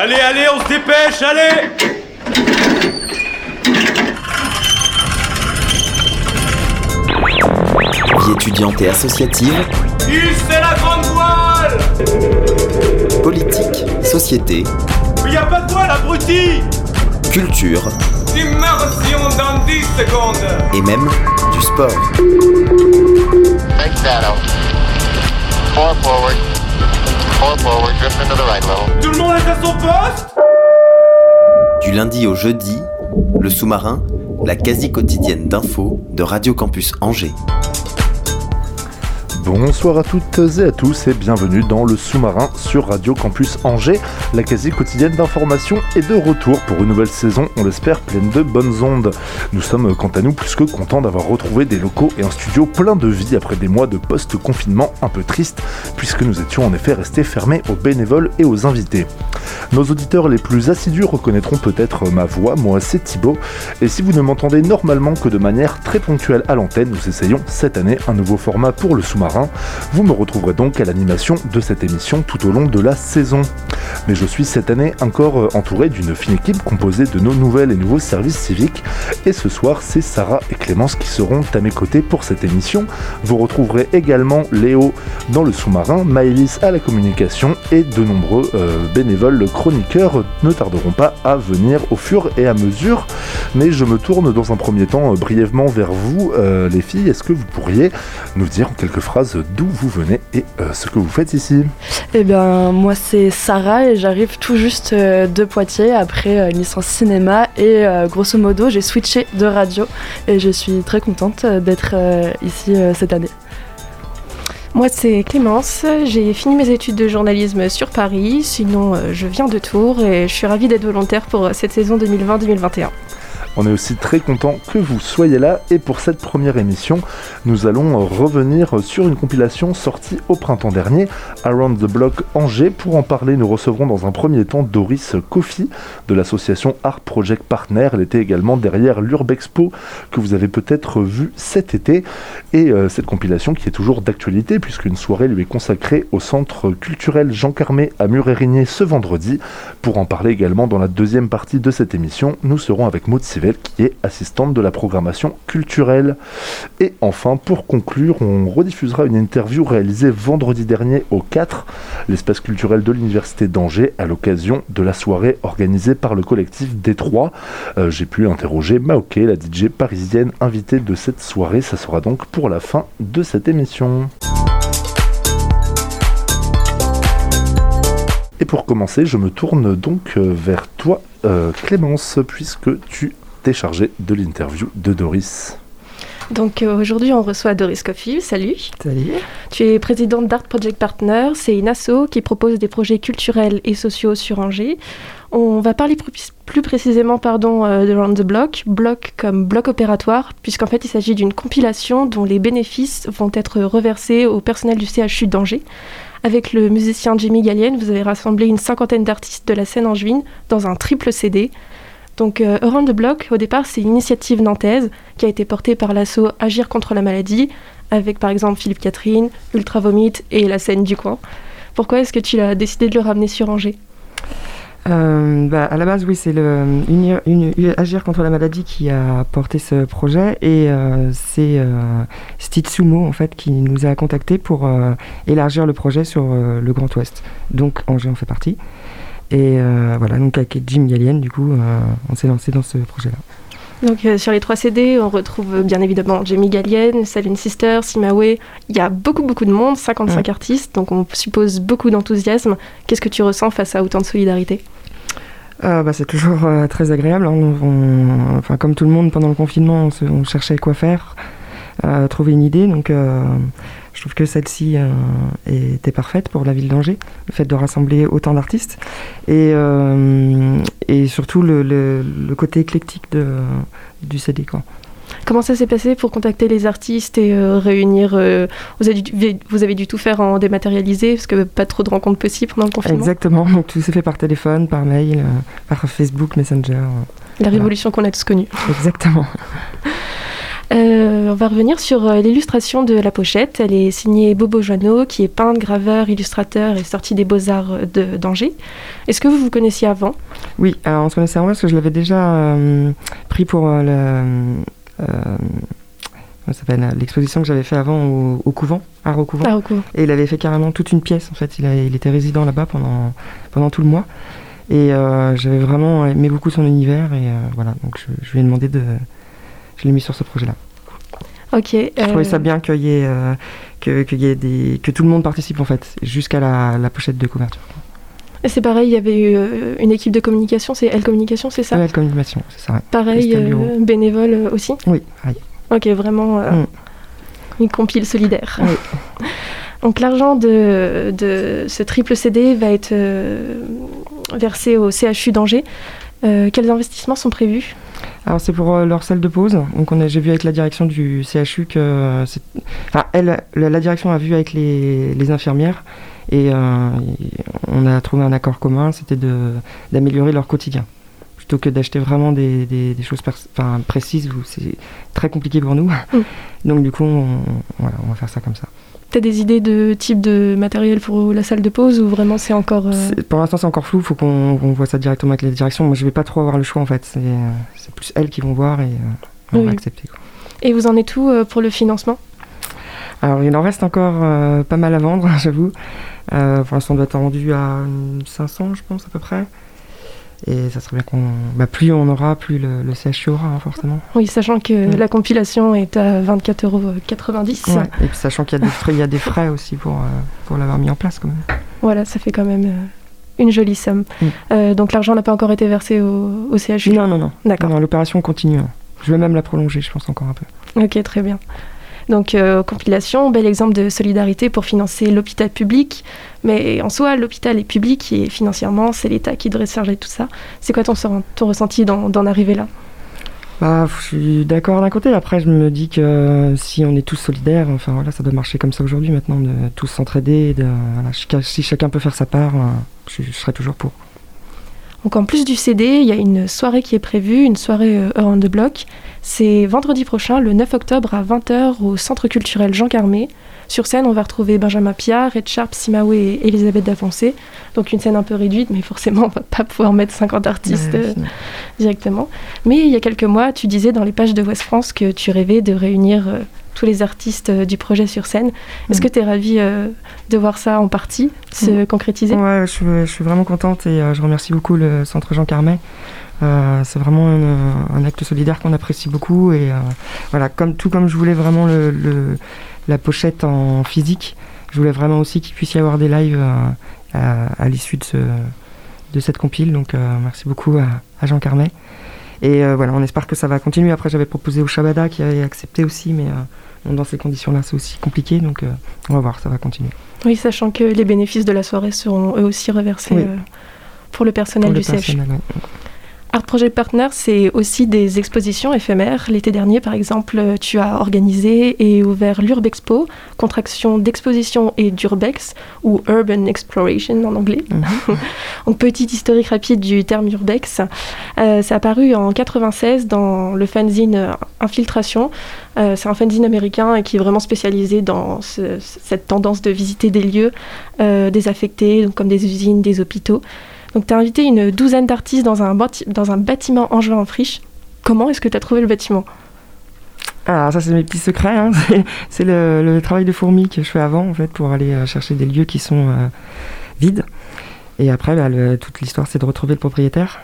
Allez, allez, on se dépêche, allez. Vie étudiante et associative, c'est la grande voile. Politique, société, Il y a pas de voile, abruti. Culture. Immersion dans 10 secondes. Et même du sport. Four forward. Tout le monde est à son poste? Du lundi au jeudi, le sous-marin, la quasi quotidienne d'infos de Radio Campus Angers. Bonsoir à toutes et à tous et bienvenue dans le sous-marin sur Radio Campus Angers. La quasi quotidienne d'information est de retour pour une nouvelle saison, on l'espère, pleine de bonnes ondes. Nous sommes quant à nous plus que contents d'avoir retrouvé des locaux et un studio plein de vie après des mois de post-confinement un peu tristes, puisque nous étions en effet restés fermés aux bénévoles et aux invités. Nos auditeurs les plus assidus reconnaîtront peut-être ma voix, moi c'est Thibaut, et si vous ne m'entendez normalement que de manière très ponctuelle à l'antenne, nous essayons cette année un nouveau format pour le sous-marin. Vous me retrouverez donc à l'animation de cette émission tout au long de la saison. Mais je suis cette année encore euh, entouré d'une fine équipe composée de nos nouvelles et nouveaux services civiques. Et ce soir, c'est Sarah et Clémence qui seront à mes côtés pour cette émission. Vous retrouverez également Léo dans le sous-marin, Maëlys à la communication et de nombreux euh, bénévoles chroniqueurs ne tarderont pas à venir au fur et à mesure. Mais je me tourne dans un premier temps euh, brièvement vers vous, euh, les filles. Est-ce que vous pourriez nous dire en quelques phrases d'où vous venez et euh, ce que vous faites ici? Eh bien, moi c'est Sarah et j'arrive tout juste euh, de Poitiers après euh, une licence cinéma et euh, grosso modo j'ai switché de radio et je suis très contente euh, d'être euh, ici euh, cette année. Moi, c'est Clémence. J'ai fini mes études de journalisme sur Paris. Sinon, je viens de Tours et je suis ravie d'être volontaire pour cette saison 2020-2021. On est aussi très content que vous soyez là et pour cette première émission, nous allons revenir sur une compilation sortie au printemps dernier, Around the Block Angers. Pour en parler, nous recevrons dans un premier temps Doris Kofi de l'association Art Project Partner. Elle était également derrière l'Urbexpo que vous avez peut-être vu cet été et euh, cette compilation qui est toujours d'actualité puisqu'une soirée lui est consacrée au centre culturel Jean Carmé à Murérigné ce vendredi. Pour en parler également dans la deuxième partie de cette émission, nous serons avec Maud Qui est assistante de la programmation culturelle. Et enfin, pour conclure, on rediffusera une interview réalisée vendredi dernier au 4, l'espace culturel de l'Université d'Angers, à l'occasion de la soirée organisée par le collectif Détroit. Euh, J'ai pu interroger Maoké, la DJ parisienne invitée de cette soirée. Ça sera donc pour la fin de cette émission. Et pour commencer, je me tourne donc euh, vers toi, euh, Clémence, puisque tu t'es chargée de l'interview de Doris. Donc euh, aujourd'hui, on reçoit Doris Coffey. Salut. Salut. Tu es présidente d'Art Project Partner. C'est une asso qui propose des projets culturels et sociaux sur Angers. On va parler plus- plus précisément pardon, euh, de Round the Block, bloc comme bloc opératoire, puisqu'en fait il s'agit d'une compilation dont les bénéfices vont être reversés au personnel du CHU d'Angers. Avec le musicien Jimmy Gallienne, vous avez rassemblé une cinquantaine d'artistes de la scène angevine dans un triple CD. Donc euh, the Block, au départ, c'est une initiative nantaise qui a été portée par l'asso Agir contre la maladie, avec par exemple Philippe Catherine, Ultra Vomit et la scène du coin. Pourquoi est-ce que tu as décidé de le ramener sur Angers? Euh, bah, à la base, oui, c'est le Agir contre la maladie qui a porté ce projet et euh, c'est euh, Stitsumo en fait qui nous a contactés pour euh, élargir le projet sur euh, le Grand Ouest. Donc Angers en fait partie. Et euh, voilà, donc avec Jim Gallienne, du coup, euh, on s'est lancé dans ce projet-là. Donc euh, sur les trois CD, on retrouve euh, bien évidemment Jamie Gallienne, Seven Sisters, Simawe. Il y a beaucoup beaucoup de monde, 55 Ouais. artistes, donc on suppose beaucoup d'enthousiasme. Qu'est-ce que tu ressens face à autant de solidarité? Euh, bah, c'est toujours très agréable. hein. On- on- enfin, comme tout le monde pendant le confinement, on, se- on cherchait quoi faire, trouver une idée. Donc, je trouve que celle-ci euh, était parfaite pour la ville d'Angers, le fait de rassembler autant d'artistes et, euh, et surtout le, le- le côté éclectique de, du CD. Quoi. Comment ça s'est passé pour contacter les artistes et euh, réunir euh, vous, avez dû, vous avez dû tout faire en dématérialisé parce que pas trop de rencontres possibles pendant le confinement? Exactement. Donc, tout s'est fait par téléphone, par mail, euh, par Facebook, Messenger. La révolution qu'on a tous connue. exactement. Euh, on va revenir sur euh, l'illustration de la pochette. Elle est signée Bobo Joanneau, qui est peintre, graveur, illustrateur et sorti des Beaux-Arts de d'Angers. Est-ce que vous vous connaissiez avant? Oui, alors on se connaissait avant parce que je l'avais déjà euh, pris pour euh, le, euh, l'exposition que j'avais fait avant au, au couvent, à au couvent. Ah. Et il avait fait carrément toute une pièce en fait. Il, a- il était résident là-bas pendant, pendant tout le mois. Et euh, j'avais vraiment aimé beaucoup son univers. Et euh, voilà, donc je, je lui ai demandé de. Je l'ai mis sur ce projet-là. Ok. Je trouvais ça bien qu'il y ait, euh, que, qu'il y ait des, que tout le monde participe en fait, jusqu'à la, la pochette de couverture. C'est pareil, il y avait eu euh, une équipe de communication, c'est Elle Communication, c'est ça Ouais, communication, c'est ça. Pareil, euh, bénévole euh, aussi Oui, pareil. Ok, vraiment euh, Mm. une compile solidaire. Oui. Donc l'argent de, de ce triple CD va être euh, versé au CHU d'Angers. Euh, quels investissements sont prévus? Alors c'est pour euh, leur salle de pause. Donc on a, j'ai vu avec la direction du CHU que, euh, c'est- enfin elle, la, direction a vu avec les, les infirmières et euh, on a trouvé un accord commun. C'était de d'améliorer leur quotidien plutôt que d'acheter vraiment des, des- des choses pers- précises où c'est très compliqué pour nous. Mm. Donc du coup on, voilà, on va faire ça comme ça. T'as des idées de type de matériel pour la salle de pause ou vraiment c'est encore... euh, Pour l'instant, c'est encore flou. Il faut qu'on voit ça directement avec les directions. Moi, je vais pas trop avoir le choix en fait. C'est euh, plus elles qui vont voir et euh, on Oui. va accepter. quoi. Et vous en êtes où pour le financement? Alors, il en reste encore pas mal à vendre, j'avoue. Pour l'instant, on doit être rendu à une 500, je pense, à peu près. Et ça serait bien qu'on. Bah, plus on aura, plus le, le CHU aura, hein, forcément. Oui, sachant que la compilation est à 24,90 euros. Ouais. Et puis, sachant qu'il y, a des frais- il y a des frais aussi pour, euh, pour l'avoir mis en place, quand même. Voilà, ça fait quand même euh, une jolie somme. Mm. Euh, donc l'argent n'a pas encore été versé au, au CHU Non, non, non. D'accord. Non, L'opération continue. hein. Je vais même la prolonger, je pense, encore un peu. Ok, très bien. Donc, euh, compilation, bel exemple de solidarité pour financer l'hôpital public. Mais en soi, l'hôpital est public et financièrement, c'est l'État qui devrait se charger de tout ça. C'est quoi ton, ton ressenti d'en arriver là? Bah, je suis d'accord d'un côté. Après, je me dis que euh, si on est tous solidaires, enfin voilà, ça doit marcher comme ça aujourd'hui maintenant, de tous s'entraider. de- voilà, si chacun peut faire sa part, euh, je serai toujours pour. Donc, en plus du CD, il y a une soirée qui est prévue, une soirée euh, the Block. C'est vendredi prochain, le 9 octobre à 20h au Centre culturel Jean Carmé. Sur scène, on va retrouver Benjamin Piard, Red Sharp, Simawe et Elisabeth Dafoncé. Donc une scène un peu réduite, mais forcément, on va pas pouvoir mettre 50 artistes Ouais, euh, directement. Mais il y a quelques mois, tu disais dans les pages de West France que tu rêvais de réunir euh, tous les artistes euh, du projet sur scène. Est-ce Mm. que tu es ravie euh, de voir ça en partie se concrétiser? Ouais, je suis, je suis vraiment contente et euh, je remercie beaucoup le Centre Jean Carmet. Euh, c'est vraiment un, un acte solidaire qu'on apprécie beaucoup et euh, voilà, comme tout comme je voulais vraiment le, le- la pochette en physique, je voulais vraiment aussi qu'il puisse y avoir des lives euh, à, à l'issue de, ce, de cette compile. Donc merci beaucoup à, à Jean Carmet. Et voilà, on espère que ça va continuer. Après, j'avais proposé au Shabada qui avait accepté aussi, mais dans ces conditions-là, c'est aussi compliqué. Donc euh, on va voir, ça va continuer. Oui, sachant que les bénéfices de la soirée seront eux aussi reversés Oui. euh, pour le personnel Pour le du CHU. personnel, ouais. Art Project Partner, c'est aussi des expositions éphémères. L'été dernier, par exemple, tu as organisé et ouvert l'Urbexpo, contraction d'exposition et d'urbex, ou Urban Exploration en anglais. Mhm. Donc, petite historique rapide du terme urbex. Euh, c'est apparu en 96 dans le fanzine Infiltration. Euh, c'est un fanzine américain et qui est vraiment spécialisé dans ce- cette tendance de visiter des lieux euh, désaffectés, donc comme des usines, des hôpitaux. Donc, tu as invité une douzaine d'artistes dans, un dans un bâtiment angevin en friche. Comment est-ce que tu as trouvé le bâtiment? Alors ça c'est mes petits secrets, hein. C'est- le, le travail de fourmi que je fais avant en fait pour aller euh, chercher des lieux qui sont euh, vides. Et après bah, le- toute l'histoire c'est de retrouver le propriétaire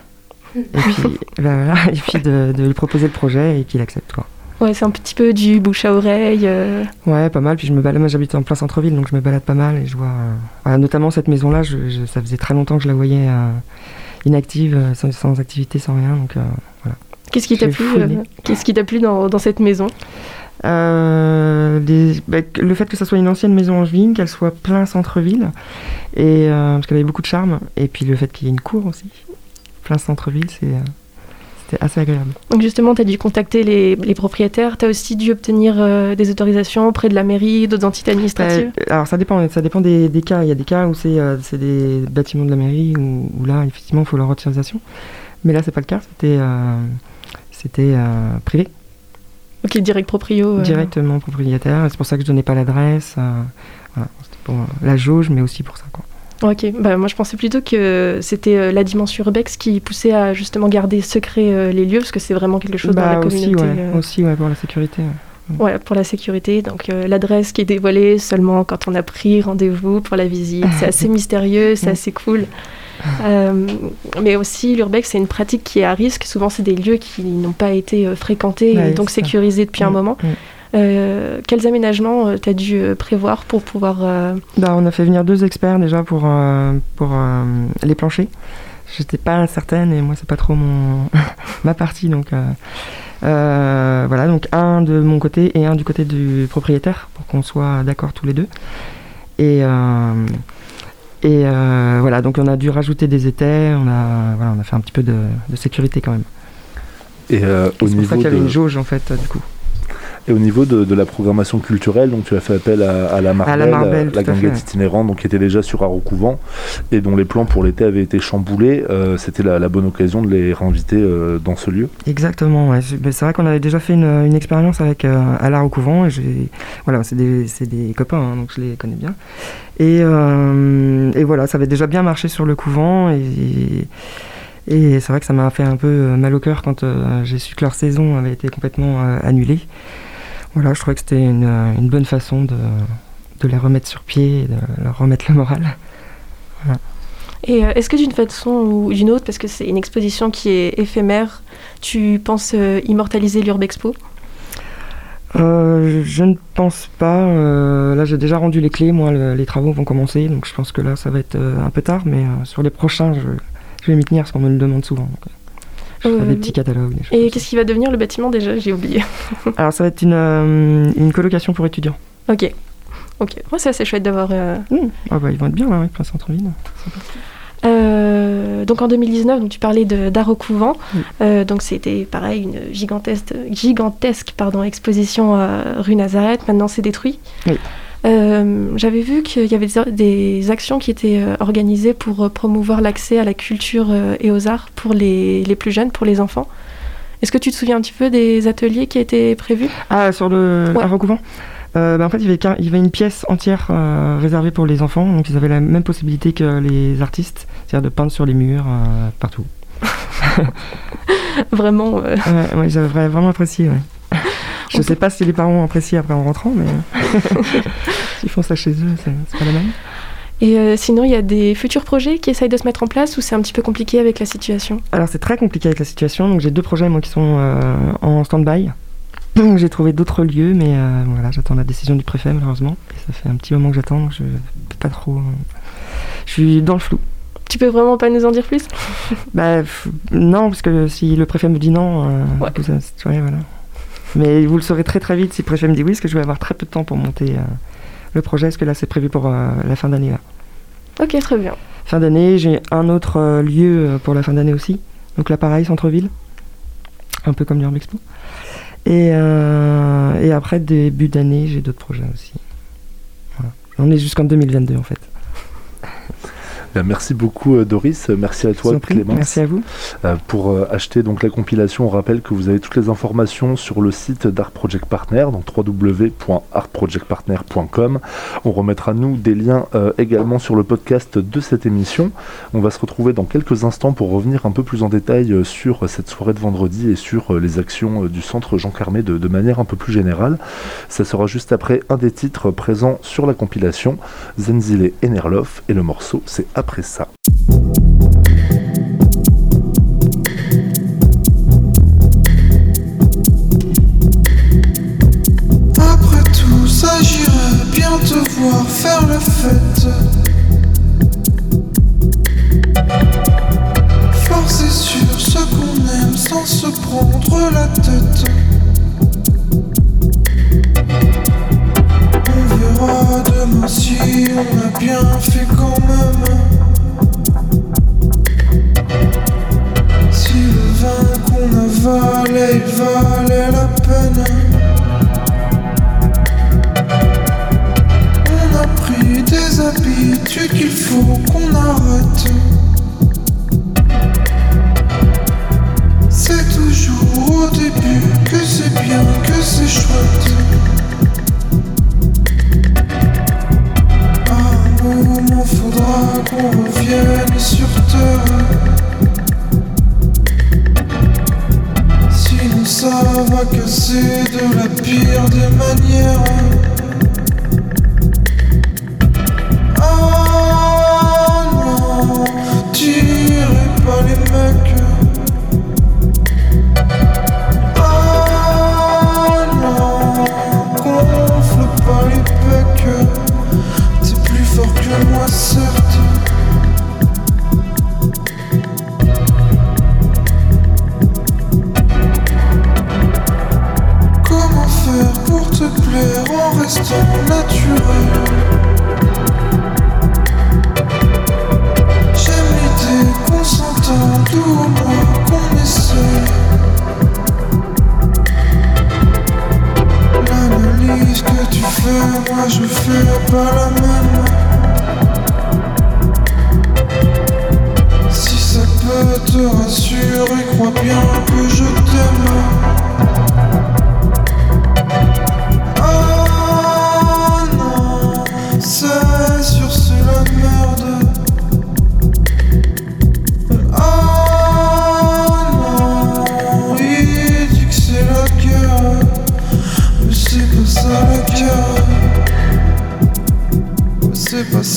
et puis, bah, voilà, et puis de, de lui proposer le projet et qu'il accepte quoi. Ouais, c'est un petit peu du bouche à oreille. euh, Ouais pas mal, puis je me balade, moi j'habite en plein centre-ville donc je me balade pas mal et je vois euh, voilà, notamment cette maison là, je, je- ça faisait très longtemps que je la voyais euh, inactive, euh, sans, sans activité, sans rien donc euh, Qu'est-ce qui t'a plu Qu'est-ce qui t'a plu dans, dans cette maison? Bah, le fait que ça soit une ancienne maison angevine, qu'elle soit plein centre-ville, et parce qu'elle avait beaucoup de charme, et puis le fait qu'il y ait une cour aussi, plein centre-ville, c'est, c'était assez agréable. Donc justement, tu as dû contacter les, les propriétaires. Tu as aussi dû obtenir euh, des autorisations auprès de la mairie, d'autres entités administratives. Euh, alors ça dépend, ça dépend des, des cas. Il y a des cas où c'est, euh, des bâtiments de la mairie où, où là effectivement il faut leur autorisation, mais là c'est pas le cas. C'était, c'était privé. Ok, direct proprio. directement propriétaire. C'est pour ça que je donnais pas l'adresse. voilà, c'était pour la jauge, mais aussi pour ça. Quoi. Ok, bah, moi je pensais plutôt que c'était euh, la dimension urbex qui poussait à justement garder secret euh, les lieux, parce que c'est vraiment quelque chose dans la Bah, aussi, communauté. ouais, euh, aussi, ouais, pour la sécurité. ouais. Ouais, pour la sécurité. Donc euh, l'adresse qui est dévoilée seulement quand on a pris rendez-vous pour la visite. C'est assez mystérieux, c'est Mm. assez cool. Euh, mais aussi l'urbex, c'est une pratique qui est à risque. Souvent, c'est des lieux qui n'ont pas été fréquentés Ouais, et donc sécurisés depuis un Mm, moment. mm. Euh, quels aménagements tu as dû euh, prévoir pour pouvoir... euh, Bah, on a fait venir deux experts déjà pour, euh, pour euh, les planchers. J'étais pas certaine et moi c'est pas trop mon ma partie donc euh, euh, voilà. Donc un de mon côté et un du côté du propriétaire pour qu'on soit d'accord tous les deux. Et euh, et euh, voilà. Donc on a dû rajouter des étais on a voilà on a fait un petit peu de, de sécurité quand même. Et euh, au c'est pour ça qu'il y avait de, une jauge en fait du coup et au niveau de, de la programmation culturelle, donc tu as fait appel à, à la Marbelle, À la à ganguette itinérante, donc qui était déjà sur Arocouvent et dont les plans pour l'été avaient été chamboulés. Euh, C'était la, la bonne occasion de les réinviter euh, dans ce lieu. Exactement, ouais. c'est vrai qu'on avait déjà fait une, une expérience avec euh, au couvent et voilà, c'est des, copains hein, donc je les connais bien. Et, euh, et voilà, ça avait déjà bien marché sur le couvent et, et c'est vrai que ça m'a fait un peu mal au cœur quand euh, j'ai su que leur saison avait été complètement euh, annulée. Voilà, je trouvais que c'était une, euh, une bonne façon de, de les remettre sur pied et de leur remettre le moral. Et euh, est-ce que d'une façon ou d'une autre, parce que c'est une exposition qui est éphémère, tu penses euh, immortaliser l'Urbexpo Euh, je ne pense pas. euh, là, j'ai déjà rendu les clés. Moi, le- les travaux vont commencer. Donc, je pense que là, ça va être euh, un peu tard. Mais sur les prochains, je, je vais m'y tenir parce qu'on me le demande souvent. donc, ferai Euh, des petits catalogues. des Et qu'est-ce qui va devenir le bâtiment déjà? J'ai oublié. Alors, ça va être une, euh, une colocation pour étudiants. Ok. Ok. Ouais, c'est assez chouette d'avoir. euh, Ah, bah, ils vont être bien là, oui, plein centre-ville. Euh, donc en 2019, donc tu parlais d'art au couvent. Euh, donc c'était pareil, une gigantesque, gigantesque pardon, exposition rue Nazareth. Maintenant c'est détruit. Oui. Euh, J'avais vu qu'il y avait des, actions qui étaient euh, organisées pour euh, promouvoir l'accès à la culture et aux arts pour les, les plus jeunes, pour les enfants. Est-ce que tu te souviens un petit peu des ateliers qui étaient prévus? Ah, sur le Ouais. Euh, bah, en fait, il y, avait, car- il y avait une pièce entière euh, réservée pour les enfants, donc ils avaient la même possibilité que les artistes, c'est-à-dire de peindre sur les murs euh, partout. Vraiment Ouais, ouais, j'avais vra- vraiment apprécié. Ouais. Je On sais pas si les parents ont apprécié après en rentrant, mais s'ils font ça chez eux, c'est pas la même. Et euh, sinon, il y a des futurs projets qui essayent de se mettre en place ou c'est un petit peu compliqué avec la situation? Alors c'est très compliqué avec la situation, donc j'ai deux projets moi qui sont euh, en stand-by. J'ai trouvé d'autres lieux, mais euh, voilà, j'attends la décision du préfet malheureusement. Et ça fait un petit moment que j'attends, donc je peux pas trop. Je suis dans le flou. Tu peux vraiment pas nous en dire plus? Bah non, parce que si le préfet me dit non, Ouais. c'est- ouais, voilà. Mais vous le saurez très très vite si le préfet me dit oui, parce que je vais avoir très peu de temps pour monter le projet, parce que là c'est prévu pour euh, la fin d'année. là? Ok, très bien. Fin d'année, j'ai un autre euh, lieu euh, pour la fin d'année aussi. Donc là pareil, centre-ville. Un peu comme l'Urbexpo. Et, euh, et après, début d'année, j'ai d'autres projets aussi. Voilà. On est jusqu'en 2022 en fait. Bien, merci beaucoup euh, Doris, merci à toi. Clémence. Merci à vous. Euh, pour euh, acheter donc la compilation, on rappelle que vous avez toutes les informations sur le site d'Art Project Partner, donc www.artprojectpartner.com. On remettra nous des liens également sur le podcast de cette émission. On va se retrouver dans quelques instants pour revenir un peu plus en détail sur cette soirée de vendredi et sur les actions du centre Jean Carmé de, de manière un peu plus générale. Ça sera juste après un des titres présents sur la compilation, Zenzile et Nerloff, et le morceau c'est après ça. Après tout ça, j'irai bien te voir faire la fête. Je fais pas la même Si ça peut te rassurer, crois bien que je t'aime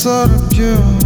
C'est pas ça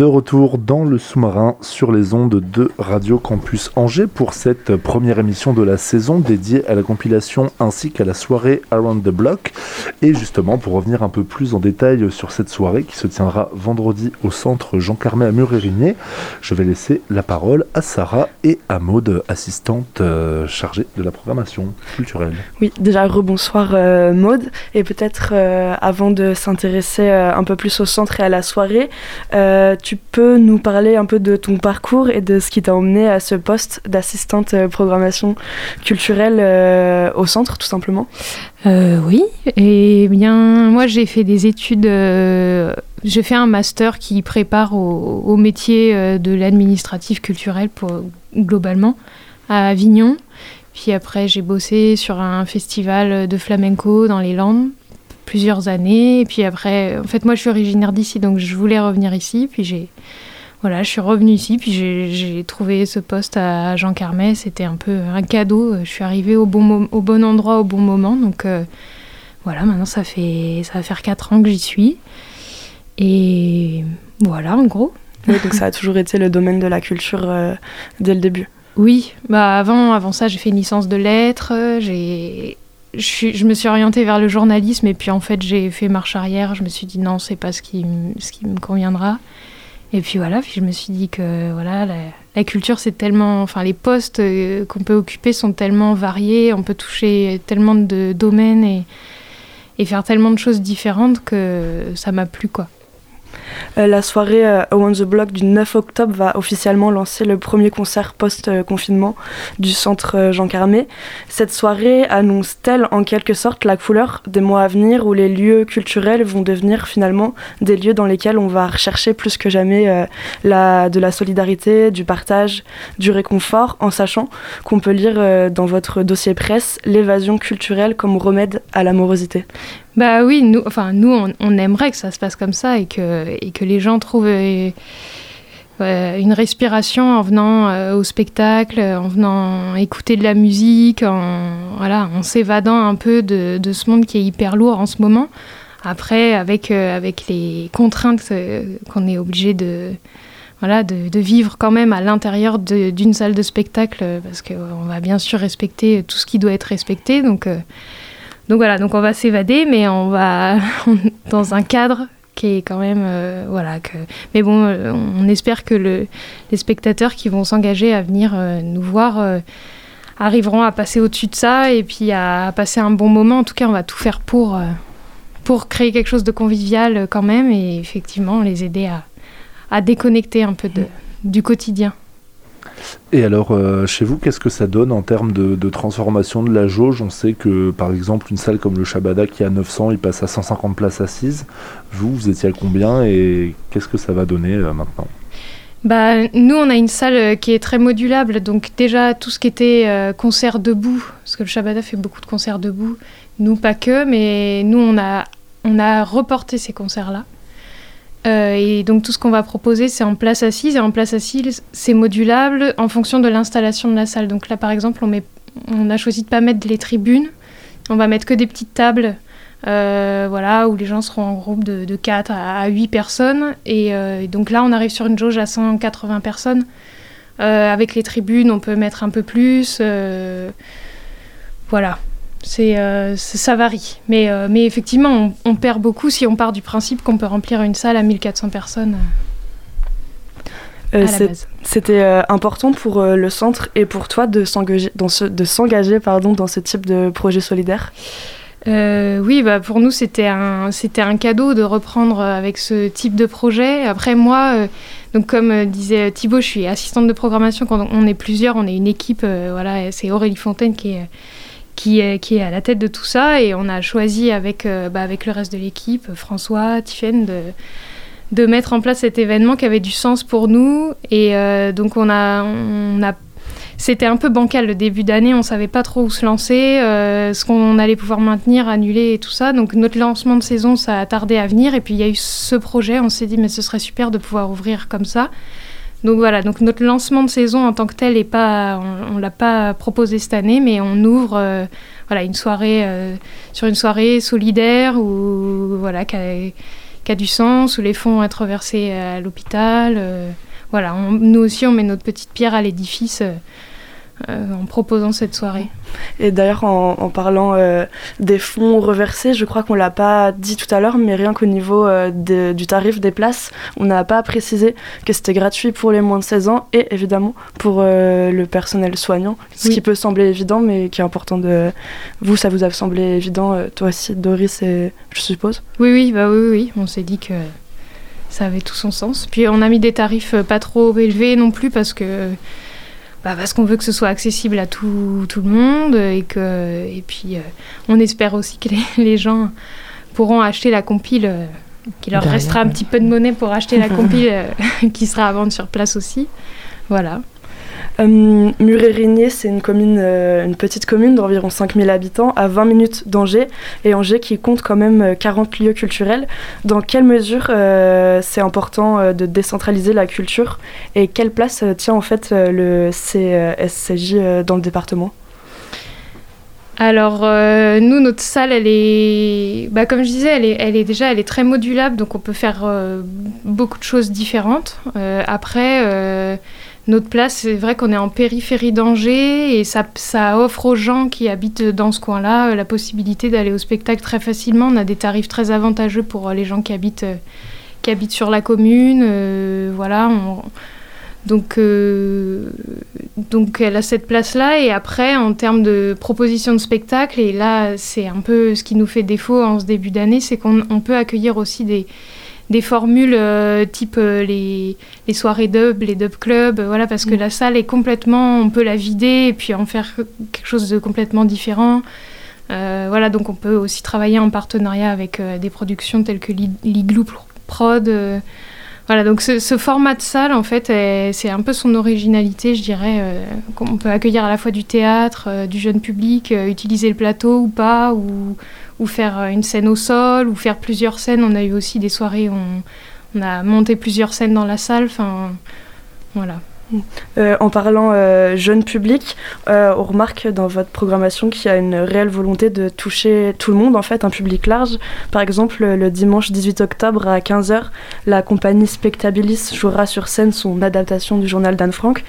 De retour dans le sous-marin sur les ondes de Radio Campus Angers pour cette première émission de la saison dédiée à la compilation ainsi qu'à la soirée Around the Block. Et justement, pour revenir un peu plus en détail sur cette soirée qui se tiendra vendredi au centre Jean Carmet à Murérigné, je vais laisser la parole à Sarah et à Maude, assistante euh, chargée de la programmation culturelle. Oui, déjà rebonsoir euh, Maude. Et peut-être euh, avant de s'intéresser un peu plus au centre et à la soirée, euh, tu peux nous parler un peu de ton parcours et de ce qui t'a emmené à ce poste d'assistante euh, programmation culturelle euh, au centre, tout simplement? Euh, oui, et bien moi j'ai fait des études, j'ai fait un master qui prépare au, métier de l'administratif culturel globalement à Avignon. Puis après j'ai bossé sur un festival de flamenco dans les Landes plusieurs années. Et puis après, en fait moi je suis originaire d'ici donc je voulais revenir ici. Puis j'ai voilà, je suis revenue ici, puis j'ai- trouvé ce poste à Jean Carmet. C'était un peu un cadeau. Je suis arrivée au bon, au bon endroit au bon moment. Donc euh, voilà, maintenant ça fait ça va faire 4 ans que j'y suis. Et voilà, en gros. Oui, donc ça a toujours été le domaine de la culture euh, dès le début. Oui, bah avant, avant ça, j'ai fait une licence de lettres. euh, J'ai, je, me suis orientée vers le journalisme et puis en fait, j'ai fait marche arrière. Je me suis dit non, c'est pas ce qui, ce qui me conviendra. Et puis voilà, puis je me suis dit que voilà, la, la culture, c'est tellement, enfin, les postes euh, qu'on peut occuper sont tellement variés, on peut toucher tellement de domaines et, et faire tellement de choses différentes que ça m'a plu quoi. Euh, la soirée euh, On the Block du 9 octobre va officiellement lancer le premier concert post-confinement du centre euh, Jean Carmé. Cette soirée annonce-t-elle en quelque sorte la couleur des mois à venir où les lieux culturels vont devenir finalement des lieux dans lesquels on va rechercher plus que jamais de la solidarité, du partage, du réconfort, en sachant qu'on peut lire dans votre dossier presse l'évasion culturelle comme remède à l'amorosité Bah oui, nous, enfin, nous on, aimerait que ça se passe comme ça et que, et que les gens trouvent euh, euh, une respiration en venant euh, au spectacle, en venant écouter de la musique, en, voilà, en s'évadant un peu de, de ce monde qui est hyper lourd en ce moment. Après, avec, avec les contraintes qu'on est obligé de, voilà, de, vivre quand même à l'intérieur d'une salle de spectacle, parce qu'on va bien sûr respecter tout ce qui doit être respecté. Donc, donc voilà, donc on va s'évader, mais on va dans un cadre qui est quand même euh, voilà que mais bon euh, on espère que le, les spectateurs qui vont s'engager à venir euh, nous voir arriveront à passer au-dessus de ça et puis à, passer un bon moment. En tout cas on va tout faire pour pour créer quelque chose de convivial quand même et effectivement les aider à, à déconnecter un peu de, du quotidien Et alors, euh, chez vous, qu'est-ce que ça donne en termes de, transformation de la jauge? On sait que, par exemple, une salle comme le Shabada qui a 900, il passe à 150 places assises. Vous, vous étiez à combien et qu'est-ce que ça va donner euh, maintenant? Bah, nous, on a une salle euh, qui est très modulable, donc déjà tout ce qui était concert debout, parce que le Shabada fait beaucoup de concerts debout, nous pas que, mais nous on a, on a reporté ces concerts-là. Euh, et donc tout ce qu'on va proposer, c'est en place assise, et en place assise, c'est modulable en fonction de l'installation de la salle. Donc là, par exemple, on, a choisi de pas mettre les tribunes, on va mettre que des petites tables euh, voilà, où les gens seront en groupe de, de 4 à, à 8 personnes. Et, euh, et donc là, on arrive sur une jauge à 180 personnes. Avec les tribunes, on peut mettre un peu plus. voilà, c'est euh, c'est- ça varie. Mais, euh, mais effectivement, on, on perd beaucoup si on part du principe qu'on peut remplir une salle à 1400 personnes Euh. C'était important pour le centre et pour toi de s'engager dans ce, de s'engager pardon dans ce type de projet solidaire? Euh, oui, bah pour nous, c'était un, c'était un cadeau de reprendre avec ce type de projet. Après, moi, euh, donc comme disait Thibaut, je suis assistante de programmation. Quand on est plusieurs, on est une équipe. euh, voilà, c'est Aurélie Fontaine qui est, qui, est, à la tête de tout ça. Et on a choisi avec, euh, bah, avec le reste de l'équipe, François, Tiffaine, de, mettre en place cet événement qui avait du sens pour nous. Et euh, donc, on a, on a c'était un peu bancal le début d'année, on savait pas trop où se lancer, euh, ce qu'on allait pouvoir maintenir, annuler et tout ça. Donc notre lancement de saison, ça a tardé à venir. Et puis il y a eu ce projet, on s'est dit mais ce serait super de pouvoir ouvrir comme ça. Donc voilà, donc notre lancement de saison en tant que tel est pas, on, on l'a pas proposé cette année, mais on ouvre euh, voilà une soirée euh, sur une soirée solidaire ou voilà qui a, qui a du sens où les fonds vont être versés à l'hôpital. euh, voilà, on- nous aussi on met notre petite pierre à l'édifice. Euh, en proposant cette soirée. Et d'ailleurs, en, en parlant euh, des fonds reversés, je crois qu'on l'a pas dit tout à l'heure, mais rien qu'au niveau euh, de- du tarif des places, on n'a pas précisé que c'était gratuit pour les moins de 16 ans et évidemment pour le personnel soignant, ce Oui. qui peut sembler évident, mais qui est important de. Vous, ça vous a semblé évident, toi aussi, Doris, et je suppose. Oui, oui, bah oui, oui. On s'est dit que ça avait tout son sens. Puis on a mis des tarifs pas trop élevés non plus parce que bah, parce qu'on veut que ce soit accessible à tout, tout le monde et que et puis euh, on espère aussi que les, les gens pourront acheter la compile. euh, qu'il leur Derrière, restera un petit peu de monnaie pour acheter la compile euh, qui sera à vendre sur place aussi. Voilà. Euh, Muret-Régnier, c'est une, euh, une petite commune d'environ 5000 habitants à 20 minutes d'Angers, et Angers qui compte quand même euh, 40 lieux culturels. Dans quelle mesure euh, c'est important euh, de décentraliser la culture et quelle place euh, tient en fait euh, le CSCJ euh, dans le département? Alors, euh, nous, notre salle, elle est, bah, comme je disais, elle est, déjà, elle est très modulable, donc on peut faire euh, beaucoup de choses différentes. Euh, après, euh, notre place, c'est vrai qu'on est en périphérie d'Angers et ça, offre aux gens qui habitent dans ce coin-là euh, la possibilité d'aller au spectacle très facilement. On a des tarifs très avantageux pour euh, les gens qui habitent, euh, qui habitent sur la commune. voilà, on- donc, donc elle a cette place-là. Et après, en termes de proposition de spectacle, et là, c'est un peu ce qui nous fait défaut en ce début d'année, c'est qu'on on peut accueillir aussi des, des formules euh, type euh, les, les, soirées dub, les dub clubs, voilà, parce que mm. la salle est complètement, on peut la vider et puis en faire quelque chose de complètement différent. voilà, donc on peut aussi travailler en partenariat avec des productions telles que l'Igloo Prod. voilà, donc ce, format de salle, en fait, c'est un peu son originalité, je dirais. on peut accueillir à la fois du théâtre, du jeune public, utiliser le plateau ou pas, ou, ou faire euh, une scène au sol, ou faire plusieurs scènes. On a eu aussi des soirées où on, a monté plusieurs scènes dans la salle. Enfin, voilà. Euh, en parlant euh, jeune public, euh, on remarque dans votre programmation qu'il y a une réelle volonté de toucher tout le monde, en fait, un public large. Par exemple, le dimanche 18 octobre à 15h, la compagnie Spectabilis jouera sur scène son adaptation du journal d'Anne Frank,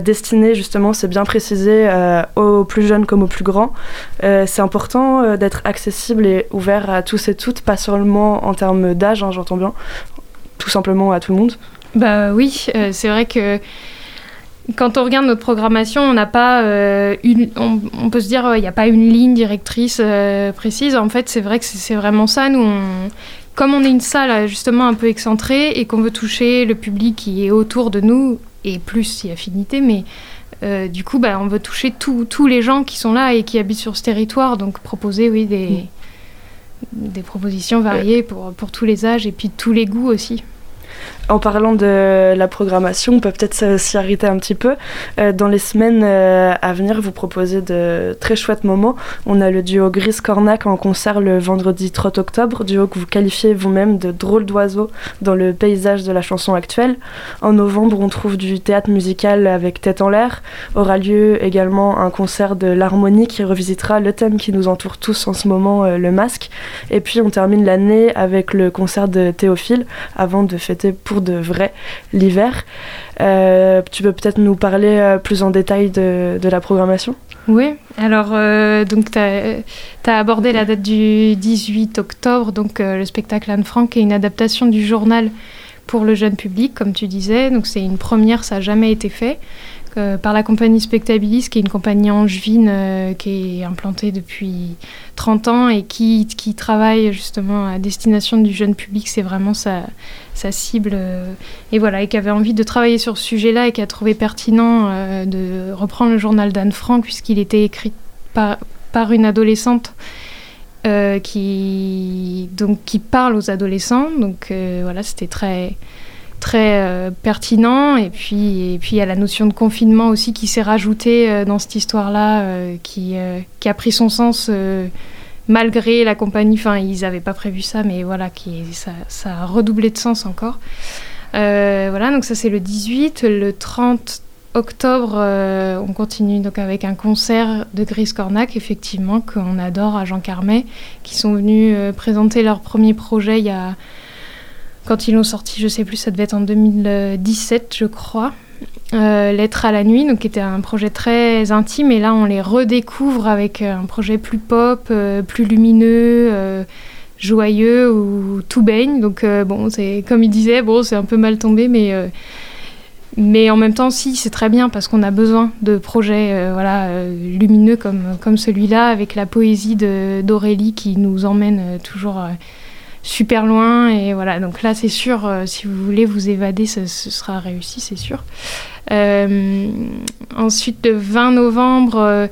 destinée justement, c'est bien précisé, aux plus jeunes comme aux plus grands. c'est important d'être accessible et ouvert à tous et toutes, pas seulement en termes d'âge, hein, j'entends bien, tout simplement à tout le monde. Bah oui, euh, c'est vrai que quand on regarde notre programmation, on n'a pas euh, une, on, peut se dire il n'y a pas une ligne directrice euh, précise. En fait, c'est vrai que c'est vraiment ça. Nous, comme on est une salle justement un peu excentrée et qu'on veut toucher le public qui est autour de nous et plus si affinité, mais du coup, bah, on veut toucher tous les gens qui sont là et qui habitent sur ce territoire. Donc proposer, oui, des, mm. des propositions variées pour, pour tous les âges et puis tous les goûts aussi. En parlant de la programmation, on peut peut-être s'y arrêter un petit peu. Euh, dans les semaines euh, à venir, vous proposez de très chouettes moments. On a le duo Gris Cornac en concert le vendredi 3 octobre, duo que vous qualifiez vous-même de drôle d'oiseau dans le paysage de la chanson actuelle. En novembre, on trouve du théâtre musical avec Tête en l'air. Aura lieu également un concert de l'harmonie qui revisitera le thème qui nous entoure tous en ce moment, euh, le masque. Et puis on termine l'année avec le concert de Théophile avant de fêter pour de vrai l'hiver. Euh, tu peux peut-être nous parler euh, plus en détail de, la programmation? Oui, alors euh, donc tu as, abordé la date du 18 octobre, donc le spectacle Anne Frank est une adaptation du journal pour le jeune public, comme tu disais. Donc c'est une première, ça n'a jamais été fait. Euh, par la compagnie Spectabilis, qui est une compagnie angevine euh, qui est implantée depuis 30 ans et qui, travaille justement à destination du jeune public. C'est vraiment sa, cible. Euh, et voilà, et qui avait envie de travailler sur ce sujet-là et qui a trouvé pertinent de reprendre le journal d'Anne Frank, puisqu'il était écrit par, par une adolescente. qui, donc, qui parle aux adolescents. Donc voilà, c'était très, très euh, pertinent. Et puis, et puis il y a la notion de confinement aussi qui s'est rajoutée euh, dans cette histoire-là, euh, qui, qui, a pris son sens malgré la compagnie. Enfin, ils n'avaient pas prévu ça, mais voilà, qui, ça, ça, a redoublé de sens encore. voilà, donc ça c'est le 18. Le 30 octobre, on continue donc avec un concert de Gris Cornac, effectivement, qu'on adore à Jean Carmet, qui sont venus présenter leur premier projet il y a quand ils l'ont sorti, je sais plus, ça devait être en 2017, je crois. Euh, Lettre à la nuit, donc qui était un projet très intime, et là on les redécouvre avec euh, un projet plus pop, euh, plus lumineux, joyeux, où tout baigne. Donc bon, c'est comme il disait, bon, c'est un peu mal tombé, mais mais en même temps, si, c'est très bien parce qu'on a besoin de projets voilà, lumineux comme, comme celui-là, avec la poésie d'Aurélie qui nous emmène toujours super loin. Et voilà, donc là, c'est sûr, euh, si vous voulez vous évader, ce, sera réussi, c'est sûr. Euh, ensuite, le 20 novembre, euh,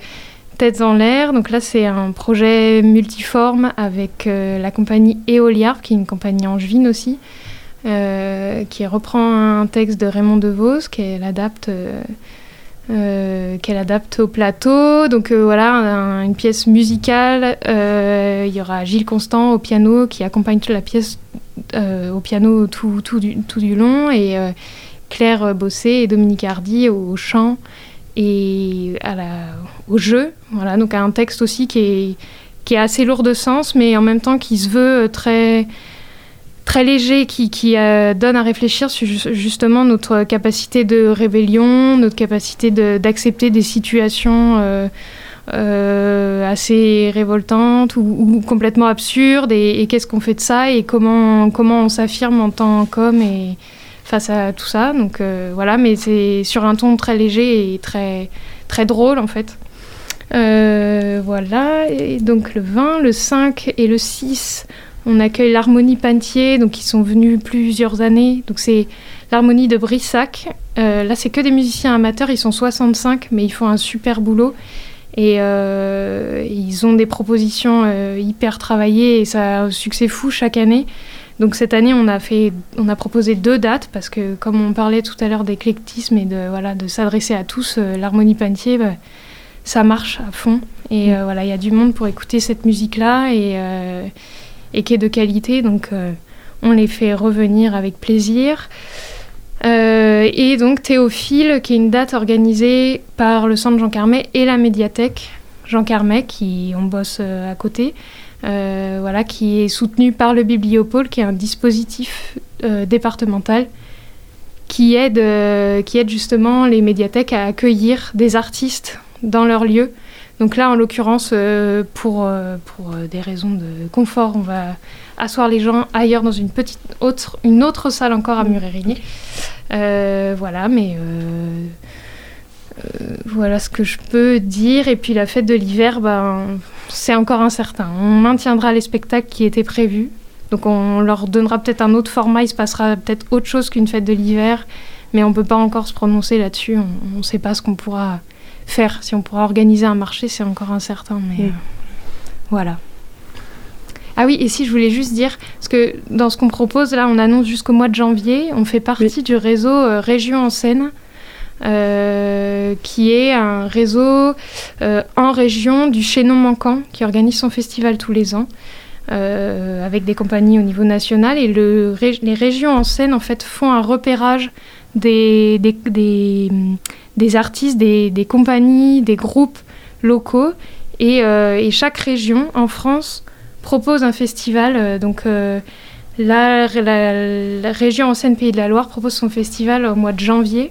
Têtes en l'air. Donc là, c'est un projet multiforme avec la compagnie Eoliar, qui est une compagnie angevine aussi, qui reprend un texte de Raymond DeVos, qu'elle adapte euh, qu'elle adapte au plateau. Donc euh, voilà, une pièce musicale. Euh, il y aura Gilles Constant au piano qui accompagne toute la pièce au piano tout, tout, du, tout du long et Claire Bossé et Dominique Hardy au chant et au jeu. Voilà, donc un texte aussi qui est, qui est assez lourd de sens mais en même temps qui se veut très très léger qui, euh, donne à réfléchir sur justement notre capacité de rébellion, notre capacité d'accepter des situations euh, euh, assez révoltantes ou, complètement absurdes et, qu'est-ce qu'on fait de ça et comment, comment on s'affirme en tant qu'homme et face à tout ça. Donc voilà, mais c'est sur un ton très léger et très, très drôle en fait. voilà, et donc le 20, le 5 et le 6 On accueille l'Harmonie Pantier, donc ils sont venus plusieurs années. Donc c'est l'Harmonie de Brissac. Euh, là, c'est que des musiciens amateurs, ils sont 65, mais ils font un super boulot. Et euh, ils ont des propositions euh, hyper travaillées et ça a un succès fou chaque année. Donc cette année, on a, fait, on a proposé deux dates parce que comme on parlait tout à l'heure d'éclectisme et de, voilà, de s'adresser à tous, l'harmonie Pantier, bah, ça marche à fond. Et voilà, il y a du monde pour écouter cette musique-là et, et qui est de qualité. Donc on les fait revenir avec plaisir. Euh, et donc Théophile, qui est une date organisée par le Centre Jean Carmet et la médiathèque Jean Carmet, qui on bosse euh, à côté, euh, voilà, qui est soutenu par le Bibliopôle, qui est un dispositif départemental qui aide, qui aide justement les médiathèques à accueillir des artistes dans leur lieu. Donc là, en l'occurrence, pour, pour des raisons de confort, on va asseoir les gens ailleurs dans une petite autre, une autre salle encore à Murérigny. Euh, voilà, mais euh, euh, voilà ce que je peux dire. Et puis la fête de l'hiver, ben, c'est encore incertain. On maintiendra les spectacles qui étaient prévus. Donc on leur donnera peut-être un autre format, il se passera peut-être autre chose qu'une fête de l'hiver, mais on ne peut pas encore se prononcer là-dessus. On ne sait pas ce qu'on pourra faire. Si on pourra organiser un marché, c'est encore incertain. Mais voilà. Ah oui, et si je voulais juste dire, parce que dans ce qu'on propose, là, on annonce jusqu'au mois de janvier, on fait partie du réseau euh, Région en Seine, euh, qui est un réseau euh, en région du Chaînon Manquant, qui organise son festival tous les ans. avec des compagnies au niveau national et le, les régions en Seine en fait font un repérage des, des, des, des artistes, des, compagnies, des groupes locaux et, et chaque région en France propose un festival. Euh, donc euh, la, région en Seine-Pays de la Loire propose son festival au mois de janvier.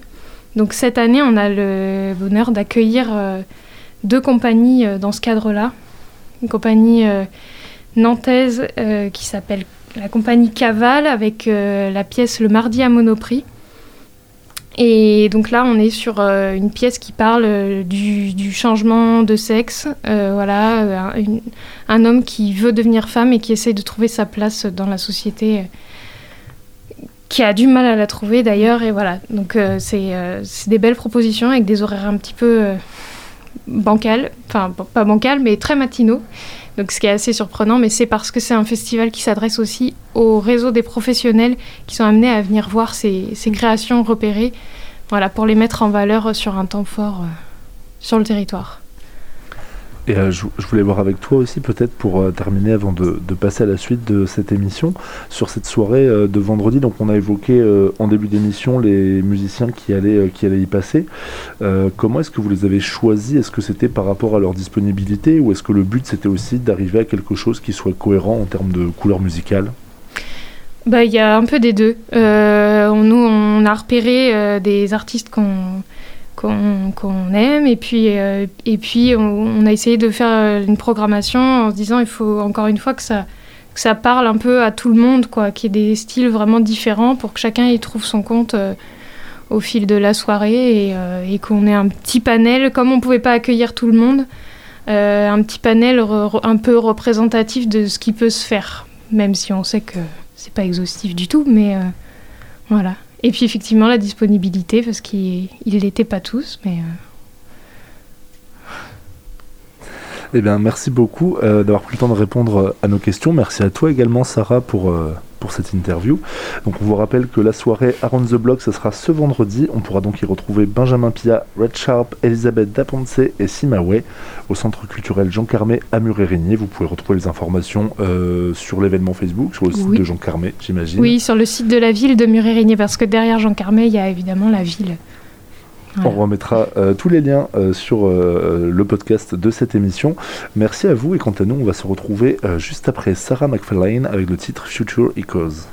Donc cette année, on a le bonheur d'accueillir euh, deux compagnies dans ce cadre-là. Une compagnie nantaise qui s'appelle la compagnie Caval avec la pièce Le Mardi à Monoprix et donc là, on est sur euh, une pièce qui parle euh, du, changement de sexe. Euh, voilà, un, homme qui veut devenir femme et qui essaie de trouver sa place dans la société, qui a du mal à la trouver d'ailleurs. Et voilà, donc c'est des belles propositions avec des horaires un petit peu bancales, enfin pas bancales, mais très matinaux. Donc ce qui est assez surprenant, mais c'est parce que c'est un festival qui s'adresse aussi au réseau des professionnels qui sont amenés à venir voir ces, créations repérées, voilà, pour les mettre en valeur sur un temps fort euh, sur le territoire. Et euh, je, voulais voir avec toi aussi, peut-être pour euh, terminer avant de, passer à la suite de cette émission, sur cette soirée euh, de vendredi. Donc, on a évoqué en début d'émission les musiciens qui allaient, qui allaient y passer. comment est-ce que vous les avez choisis? Est-ce que c'était par rapport à leur disponibilité ou est-ce que le but c'était aussi d'arriver à quelque chose qui soit cohérent en termes de couleur musicale? Bah, il y a un peu des deux. nous, on a repéré des artistes qu'on qu'on aime. Et puis, euh, et puis on, a essayé de faire euh, une programmation en se disant il faut encore une fois que ça, que ça parle un peu à tout le monde, quoi, qu'il y ait des styles vraiment différents pour que chacun y trouve son compte euh, au fil de la soirée et, qu'on ait un petit panel, comme on ne pouvait pas accueillir tout le monde, un petit panel un peu représentatif de ce qui peut se faire, même si on sait que c'est pas exhaustif du tout, mais voilà. Et puis effectivement la disponibilité, parce qu'ils ne l'étaient pas tous, mais... Euh. Eh bien, merci beaucoup euh, d'avoir pris le temps de répondre à nos questions. Merci à toi également, Sarah, pour, euh, pour cette interview. Donc on vous rappelle que la soirée Around the Block, ce sera ce vendredi. On pourra donc y retrouver Benjamin Pia, Red Sharp, Elisabeth Daponce et Simaway au Centre culturel Jean Carmé à Muré-Régnier. Vous pouvez retrouver les informations euh, sur l'événement Facebook, sur le site de Jean Carmé, j'imagine. Oui, sur le site de la ville de Muré-Régnier, parce que derrière Jean Carmé, il y a évidemment la ville. On remettra euh, tous les liens euh, sur le podcast de cette émission. Merci à vous et quant à nous, on va se retrouver juste après Sarah McFarlane avec le titre Future Echoes.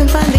something funny.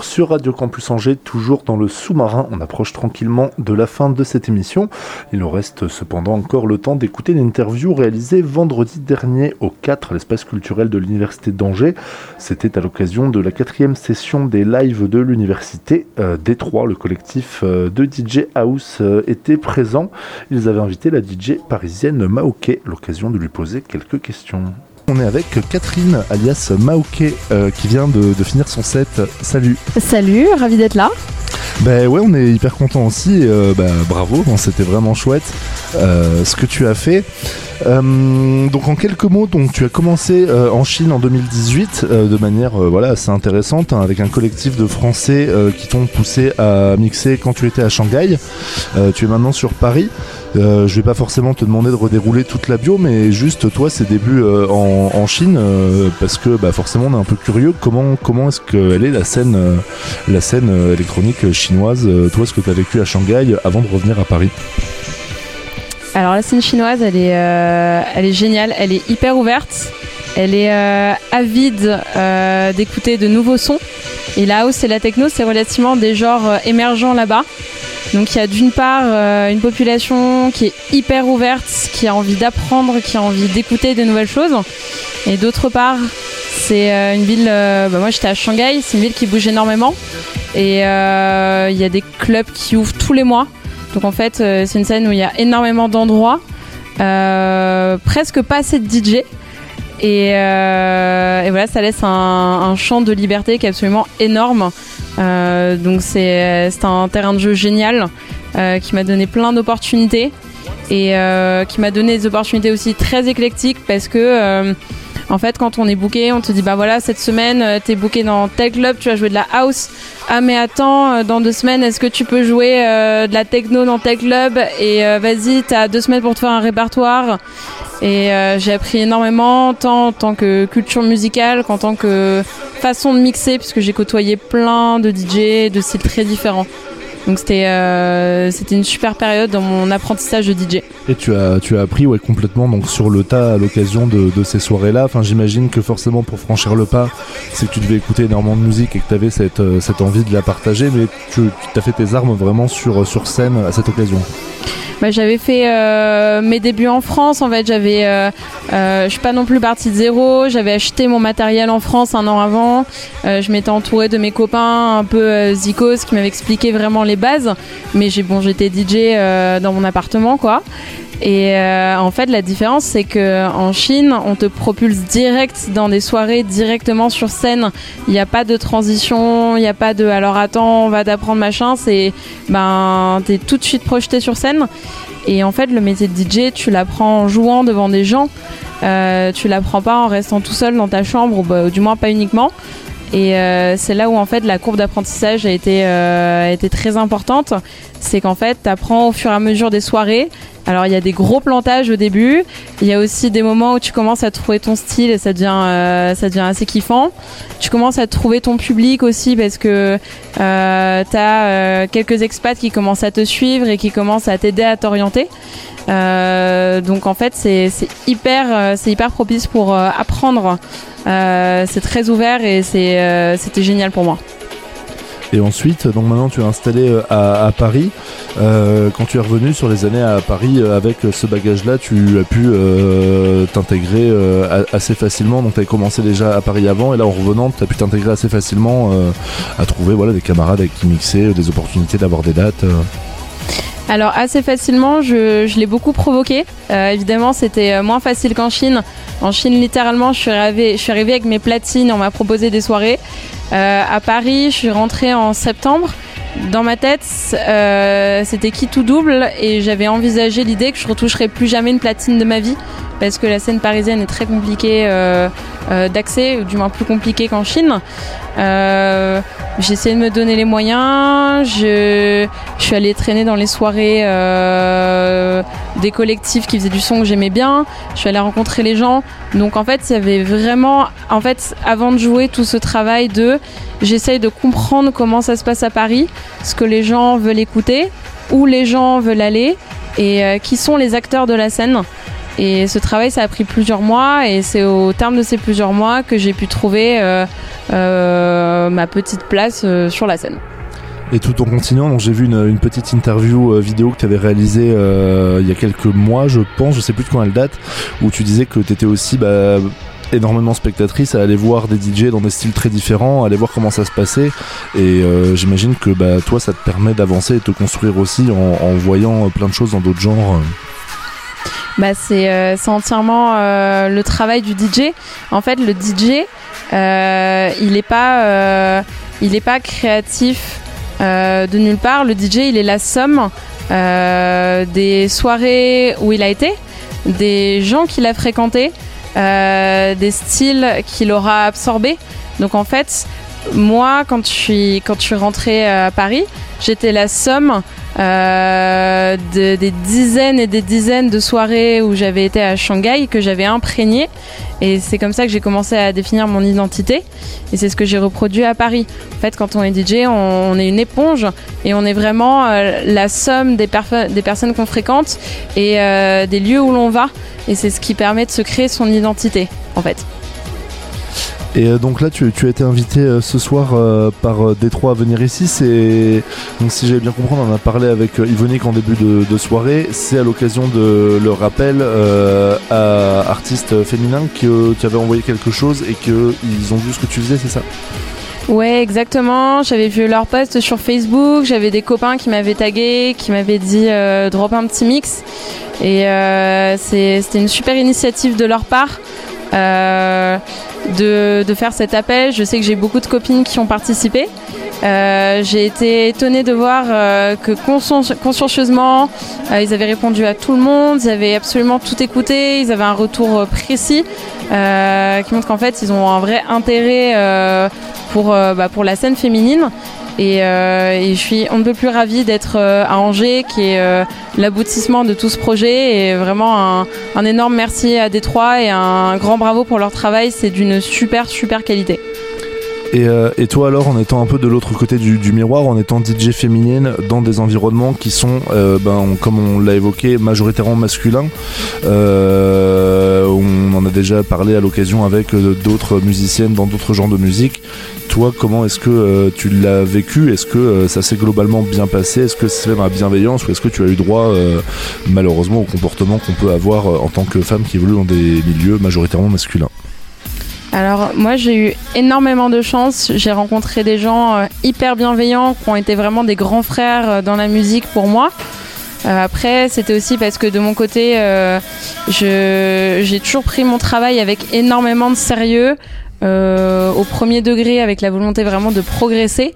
Sur Radio Campus Angers, toujours dans le sous-marin. On approche tranquillement de la fin de cette émission. Il nous reste cependant encore le temps d'écouter l'interview réalisée vendredi dernier au 4, l'espace culturel de l'Université d'Angers. C'était à l'occasion de la quatrième session des lives de l'Université euh, Détroit. Le collectif euh, de DJ House euh, était présent. Ils avaient invité la DJ parisienne Maoké, l'occasion de lui poser quelques questions. On est avec Catherine, alias Maoké, euh, qui vient de finir son set. Salut Salut, ravi d'être là. Ben ouais, on est hyper content aussi. euh, bah, bravo, bon, c'était vraiment chouette euh, ce que tu as fait. Euh, donc en quelques mots, donc tu as commencé en Chine en 2018 euh, de manière voilà assez intéressante hein, avec un collectif de Français qui t'ont poussé à mixer quand tu étais à Shanghai. Tu es maintenant sur Paris. Je vais pas forcément te demander de redérouler toute la bio, mais juste toi, ces débuts en, Chine, parce que bah, forcément on est un peu curieux. Comment comment est-ce qu'elle est la scène la scène électronique chinoise euh, Toi, ce que tu as vécu à Shanghai avant de revenir à Paris Alors la scène chinoise, elle est, euh, elle est géniale, elle est hyper ouverte, elle est euh, avide euh, d'écouter de nouveaux sons. Et la house et la techno, c'est relativement des genres euh, émergents là-bas. Donc il y a d'une part euh, une population qui est hyper ouverte, qui a envie d'apprendre, qui a envie d'écouter de nouvelles choses. Et d'autre part, c'est euh, une ville. euh, bah, moi, j'étais à Shanghai. C'est une ville qui bouge énormément. Et euh, il y a des clubs qui ouvrent tous les mois. Donc en fait, c'est une scène où il y a énormément d'endroits. Presque pas assez de DJ. Et, voilà, ça laisse un, champ de liberté qui est absolument énorme. Donc c'est un terrain de jeu génial qui m'a donné plein d'opportunités et qui m'a donné des opportunités aussi très éclectiques parce que en fait quand on est booké on te dit bah voilà cette semaine euh, t'es booké dans tel club tu vas jouer de la house. Ah mais attends euh, dans deux semaines est-ce que tu peux jouer euh, de la techno dans tel club? Et vas-y t'as deux semaines pour te faire un répertoire. Et j'ai appris énormément tant en tant que culture musicale qu'en tant que façon de mixer puisque j'ai côtoyé plein de DJ de styles très différents donc c'était euh, c'était une super période dans mon apprentissage de DJ. Et tu as, tu as appris ouais, complètement donc, sur le tas à l'occasion de, de ces soirées-là. Enfin, J'imagine que forcément pour franchir le pas, c'est que tu devais écouter énormément de musique et que tu avais cette, euh, cette envie de la partager, mais tu as fait tes armes vraiment sur, sur scène à cette occasion. Bah, j'avais fait euh, mes débuts en France. En fait, j'avais, euh, euh, je suis pas non plus partie de zéro. J'avais acheté mon matériel en France un an avant. Je m'étais entourée de mes copains un peu zikos qui m'avaient expliqué vraiment les bases. Mais j'ai bon, j'étais DJ euh, dans mon appartement, quoi. Et euh, en fait, la différence, c'est que en Chine, on te propulse direct dans des soirées directement sur scène. Il n'y a pas de transition, il n'y a pas de alors attends, on va t'apprendre machin. C'est ben t'es tout de suite projeté sur scène. Et en fait, le métier de DJ, tu l'apprends en jouant devant des gens. Euh, tu l'apprends pas en restant tout seul dans ta chambre, ou bah, du moins pas uniquement. Et euh, c'est là où en fait la courbe d'apprentissage a été, euh, a été très importante. C'est qu'en fait, tu apprends au fur et à mesure des soirées. Alors il y a des gros plantages au début. Il y a aussi des moments où tu commences à trouver ton style et ça devient, euh, ça devient assez kiffant. Tu commences à trouver ton public aussi parce que euh, tu as quelques expats qui commencent à te suivre et qui commencent à t'aider à t'orienter. Euh, donc en fait c'est hyper, euh, c'est hyper propice pour euh, apprendre. Euh, c'est très ouvert et euh, c'était génial pour moi. Et ensuite, donc maintenant tu es installé euh, à, Paris. Euh, quand tu es revenu sur les années à Paris euh, avec ce bagage-là, tu as pu t'intégrer assez facilement. Donc tu as commencé déjà à Paris avant et là en revenant, tu as pu t'intégrer assez facilement à trouver voilà, des camarades avec qui mixer, des opportunités d'avoir des dates. Alors assez facilement, je, l'ai beaucoup provoqué. Évidemment, c'était moins facile qu'en Chine. En Chine, littéralement, je suis arrivée, je suis arrivée avec mes platines, on m'a proposé des soirées. Euh, à Paris, je suis rentrée en septembre. Dans ma tête, euh, c'était qui tout double et j'avais envisagé l'idée que je retoucherais plus jamais une platine de ma vie parce que la scène parisienne est très compliquée euh, euh, d'accès, ou du moins plus compliquée qu'en Chine. Euh, j'ai essayé de me donner les moyens. Je, je suis allée traîner dans les soirées euh, des collectifs qui faisaient du son que j'aimais bien. Je suis allée rencontrer les gens. Donc en fait, il y avait vraiment, en fait, avant de jouer tout ce travail de, j'essaye de comprendre comment ça se passe à Paris, ce que les gens veulent écouter, où les gens veulent aller et euh, qui sont les acteurs de la scène. Et ce travail, ça a pris plusieurs mois et c'est au terme de ces plusieurs mois que j'ai pu trouver euh, euh, ma petite place euh, sur la scène. Et tout en continuant, j'ai vu une, petite interview vidéo que tu avais réalisée il y a quelques mois, je pense, je sais plus de quand elle date, où tu disais que tu étais aussi bah, énormément spectatrice à aller voir des DJ dans des styles très différents, à aller voir comment ça se passait. Et j'imagine que bah, toi, ça te permet d'avancer et de te construire aussi en voyant plein de choses dans d'autres genres. Bah, c'est euh, entièrement euh, le travail du DJ. En fait, le DJ, euh, il n'est pas, euh, il pas créatif de nulle part. Le DJ, il est la somme des soirées où il a été, des gens qu'il a fréquentés, des styles qu'il aura absorbés. Donc en fait, moi, quand je suis, quand je suis rentrée à Paris, j'étais la somme euh, de- des dizaines et des dizaines de soirées où j'avais été à Shanghai que j'avais imprégné. Et c'est comme ça que j'ai commencé à définir mon identité. Et c'est ce que j'ai reproduit à Paris. En fait, quand on est DJ, on, est une éponge et on est vraiment euh, la somme des personnes qu'on fréquente et euh, des lieux où l'on va. Et c'est ce qui permet de se créer son identité, en fait. Et euh, donc là, tu, tu as été invité euh, ce soir euh, par Détroit à venir ici. C'est donc si j'avais bien compris, on en a parlé avec Yvonique en début de, soirée. C'est à l'occasion de le rappel à artistes féminins qui, euh, qui avaient envoyé quelque chose et qu'ils ont vu ce que tu faisais, c'est ça? Ouais, exactement. J'avais vu leur post sur Facebook. J'avais des copains qui m'avaient tagué, qui m'avaient dit drop un petit mix. Et c'était une super initiative de leur part de, faire cet appel. Je sais que j'ai beaucoup de copines qui ont participé. Euh, j'ai été étonnée de voir euh, que conscien- consciencieusement, euh, ils avaient répondu à tout le monde, ils avaient absolument tout écouté, ils avaient un retour précis qui montre qu'en fait ils ont un vrai intérêt bah, pour la scène féminine. Et, euh, et je suis on ne peut plus ravie d'être euh, à Angers, qui est euh, l'aboutissement de tout ce projet. Et vraiment un, un énorme merci à Détroit et un grand bravo pour leur travail. C'est d'une super, super qualité. Et, et toi alors, en étant un peu de l'autre côté du, miroir, en étant DJ féminine dans des environnements qui sont, ben, comme on l'a évoqué, majoritairement masculins, on en a déjà parlé à l'occasion avec euh, d'autres musiciennes dans d'autres genres de musique. Toi, comment est-ce que euh, tu l'as vécu? Est-ce que euh, ça s'est globalement bien passé? Est-ce que c'est ma bienveillance? Ou est-ce que tu as eu droit malheureusement au comportement qu'on peut avoir en tant que femme qui évolue dans des milieux majoritairement masculins? Alors moi j'ai eu énormément de chance, j'ai rencontré des gens hyper bienveillants qui ont été vraiment des grands frères dans la musique pour moi. Euh, après c'était aussi parce que de mon côté euh, j'ai toujours pris mon travail avec énormément de sérieux, euh, au premier degré avec la volonté vraiment de progresser.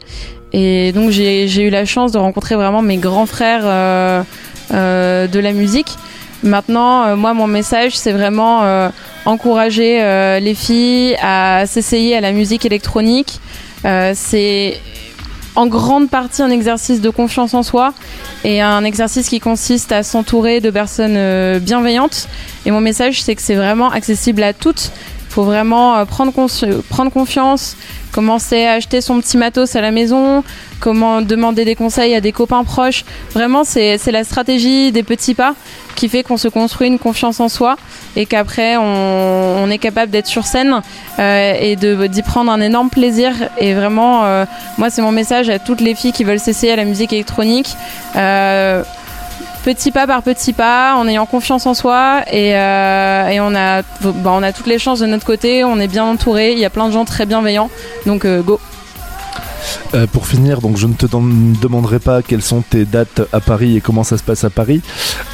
Et donc j'ai eu la chance de rencontrer vraiment mes grands frères de la musique. Maintenant, moi, mon message, c'est vraiment encourager les filles à s'essayer à la musique électronique. C'est en grande partie un exercice de confiance en soi et un exercice qui consiste à s'entourer de personnes euh, bienveillantes. Et mon message, c'est que c'est vraiment accessible à toutes. Faut vraiment euh, prendre, confiance, commencer à acheter son petit matos à la maison, comment demander des conseils à des copains proches. Vraiment, c'est la stratégie des petits pas qui fait qu'on se construit une confiance en soi et qu'après on, est capable d'être sur scène euh, et d'y prendre un énorme plaisir. Et vraiment, euh, moi, c'est mon message à toutes les filles qui veulent s'essayer à la musique électronique. Petit pas par petit pas, en ayant confiance en soi et, euh, on, a, bah, on a toutes les chances de notre côté, on est bien entouré, il y a plein de gens très bienveillants, donc euh, go. Euh, pour finir, donc je ne te dem- demanderai pas quelles sont tes dates à Paris et comment ça se passe à Paris.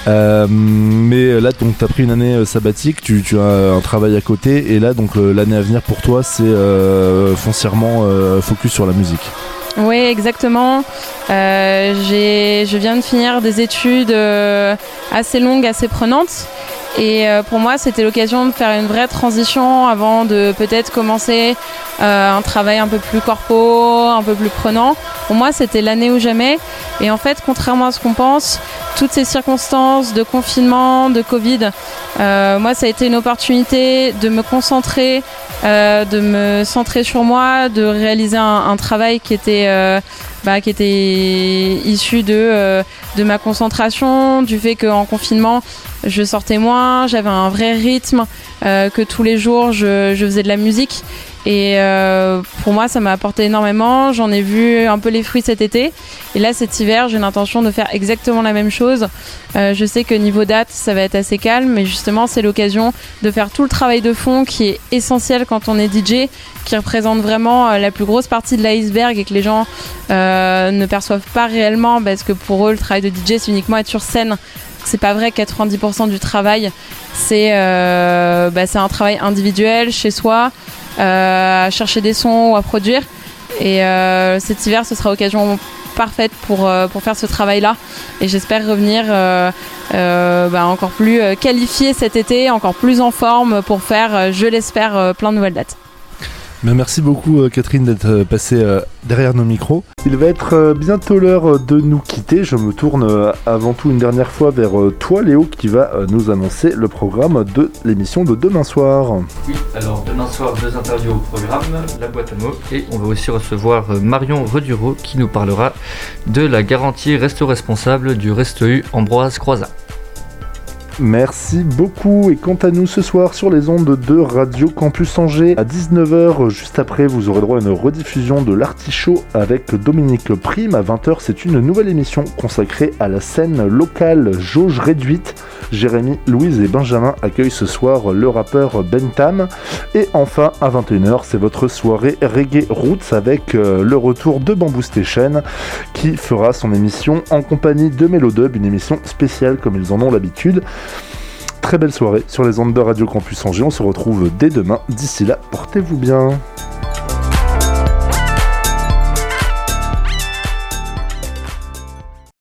Mais là, tu as pris une année sabbatique, tu, as un travail à côté, et là, donc l'année à venir pour toi, c'est foncièrement focus sur la musique. Oui, exactement. Euh, je viens de finir des études euh, assez longues, assez prenantes. Et euh, pour moi, c'était l'occasion de faire une vraie transition avant de peut-être commencer euh, un travail un peu plus corpo, un peu plus prenant. Pour moi, c'était l'année ou jamais. Et en fait, contrairement à ce qu'on pense, toutes ces circonstances de confinement, de Covid, euh, moi, ça a été une opportunité de me concentrer, euh, de me centrer sur moi, de réaliser un, un travail qui était, euh, bah, qui était issu de, euh, de ma concentration, du fait qu'en confinement, je sortais moins, j'avais un vrai rythme, euh, que tous les jours, je faisais de la musique. Et euh, pour moi, ça m'a apporté énormément. J'en ai vu un peu les fruits cet été. Et là, cet hiver, j'ai l'intention de faire exactement la même chose. Euh, je sais que niveau date, ça va être assez calme, mais justement, c'est l'occasion de faire tout le travail de fond qui est essentiel quand on est DJ, qui représente vraiment euh, la plus grosse partie de l'iceberg et que les gens ne perçoivent pas réellement parce que pour eux, le travail de DJ, c'est uniquement être sur scène. C'est pas vrai, 90% du travail, c'est bah, c'est un travail individuel chez soi, à chercher des sons ou à produire. Et euh, cet hiver, ce sera l'occasion parfaite pour, euh, pour faire ce travail-là. Et j'espère revenir euh, euh, bah, encore plus euh, qualifié cet été, encore plus en forme pour faire, euh, je l'espère, euh, plein de nouvelles dates. Mais merci beaucoup euh, Catherine d'être euh, passée euh, derrière nos micros. Il va être bientôt l'heure de nous quitter. Je me tourne avant tout une dernière fois vers toi Léo qui va nous annoncer le programme de l'émission de demain soir. Oui, alors demain soir, deux interviews au programme, la boîte à mots, et on va aussi recevoir Marion Reduro qui nous parlera de la garantie Resto Responsable du Resto U Ambroise Croizat. Merci beaucoup. Et quant à nous, ce soir sur les ondes de Radio Campus Angers, à 19h, juste après, vous aurez droit à une rediffusion de l'Artichaut avec Dominique Prime. À 20h, c'est une nouvelle émission consacrée à la scène locale jauge réduite. Jérémy, Louise et Benjamin accueillent ce soir le rappeur Bentham. Et enfin, à 21h, c'est votre soirée Reggae Roots avec euh, le retour de Bamboo Station qui fera son émission en compagnie de Melodub, une émission spéciale comme ils en ont l'habitude. Très belle soirée sur les ondes de Radio Campus Angers. On se retrouve dès demain. D'ici là, portez-vous bien.